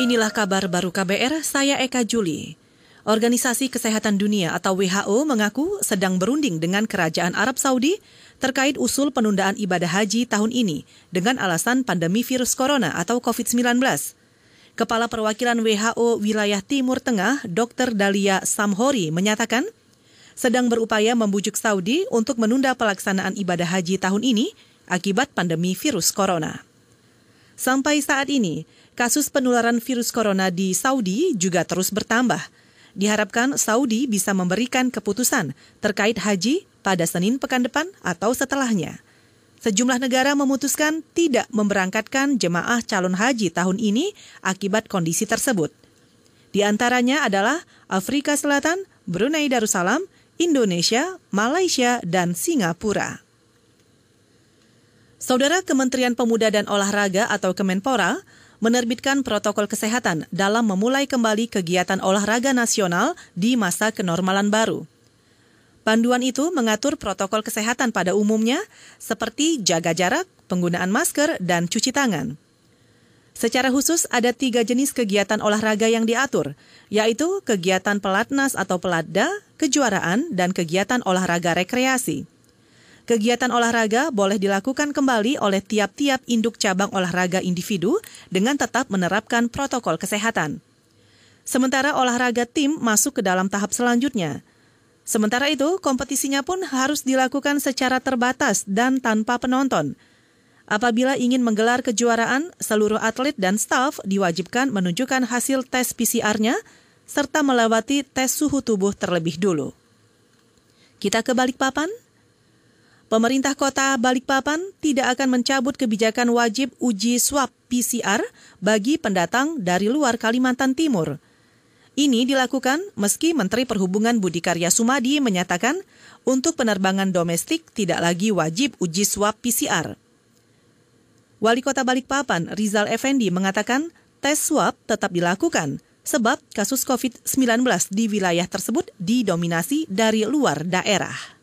Inilah kabar baru KBR, saya Eka Juli. Organisasi Kesehatan Dunia atau WHO mengaku sedang berunding dengan Kerajaan Arab Saudi terkait usul penundaan ibadah haji tahun ini dengan alasan pandemi virus corona atau COVID-19. Kepala Perwakilan WHO Wilayah Timur Tengah, Dr. Dalia Samhori, menyatakan sedang berupaya membujuk Saudi untuk menunda pelaksanaan ibadah haji tahun ini akibat pandemi virus corona. Sampai saat ini, kasus penularan virus corona di Saudi juga terus bertambah. Diharapkan Saudi bisa memberikan keputusan terkait haji pada Senin pekan depan atau setelahnya. Sejumlah negara memutuskan tidak memberangkatkan jemaah calon haji tahun ini akibat kondisi tersebut. Di antaranya adalah Afrika Selatan, Brunei Darussalam, Indonesia, Malaysia, dan Singapura. Saudara Kementerian Pemuda dan Olahraga atau Kemenpora menerbitkan protokol kesehatan dalam memulai kembali kegiatan olahraga nasional di masa kenormalan baru. Panduan itu mengatur protokol kesehatan pada umumnya seperti jaga jarak, penggunaan masker, dan cuci tangan. Secara khusus ada tiga jenis kegiatan olahraga yang diatur, yaitu kegiatan pelatnas atau pelatda, kejuaraan, dan kegiatan olahraga rekreasi. Kegiatan olahraga boleh dilakukan kembali oleh tiap-tiap induk cabang olahraga individu dengan tetap menerapkan protokol kesehatan. Sementara olahraga tim masuk ke dalam tahap selanjutnya. Sementara itu, kompetisinya pun harus dilakukan secara terbatas dan tanpa penonton. Apabila ingin menggelar kejuaraan, seluruh atlet dan staf diwajibkan menunjukkan hasil tes PCR-nya serta melewati tes suhu tubuh terlebih dulu. Kita ke Balikpapan. Pemerintah kota Balikpapan tidak akan mencabut kebijakan wajib uji swab PCR bagi pendatang dari luar Kalimantan Timur. Ini dilakukan meski Menteri Perhubungan Budi Karya Sumadi menyatakan untuk penerbangan domestik tidak lagi wajib uji swab PCR. Wali Kota Balikpapan, Rizal Effendi, mengatakan tes swab tetap dilakukan sebab kasus COVID-19 di wilayah tersebut didominasi dari luar daerah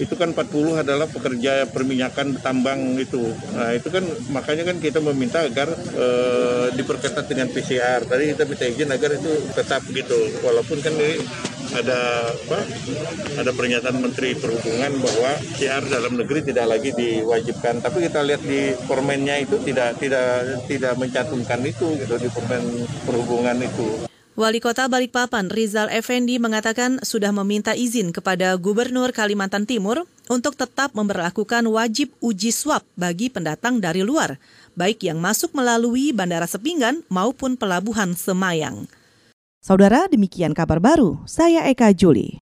itu kan 40 adalah pekerja perminyakan tambang itu. Nah itu kan makanya kan kita meminta agar e, diperketat dengan PCR. Tadi kita minta izin agar itu tetap gitu. Walaupun kan ini ada apa? Ada pernyataan Menteri Perhubungan bahwa PCR dalam negeri tidak lagi diwajibkan. Tapi kita lihat di permennya itu tidak tidak tidak mencantumkan itu gitu di permen perhubungan itu. Wali Kota Balikpapan Rizal Effendi mengatakan sudah meminta izin kepada Gubernur Kalimantan Timur untuk tetap memperlakukan wajib uji swab bagi pendatang dari luar, baik yang masuk melalui Bandara Sepinggan maupun Pelabuhan Semayang. Saudara, demikian kabar baru. Saya Eka Juli.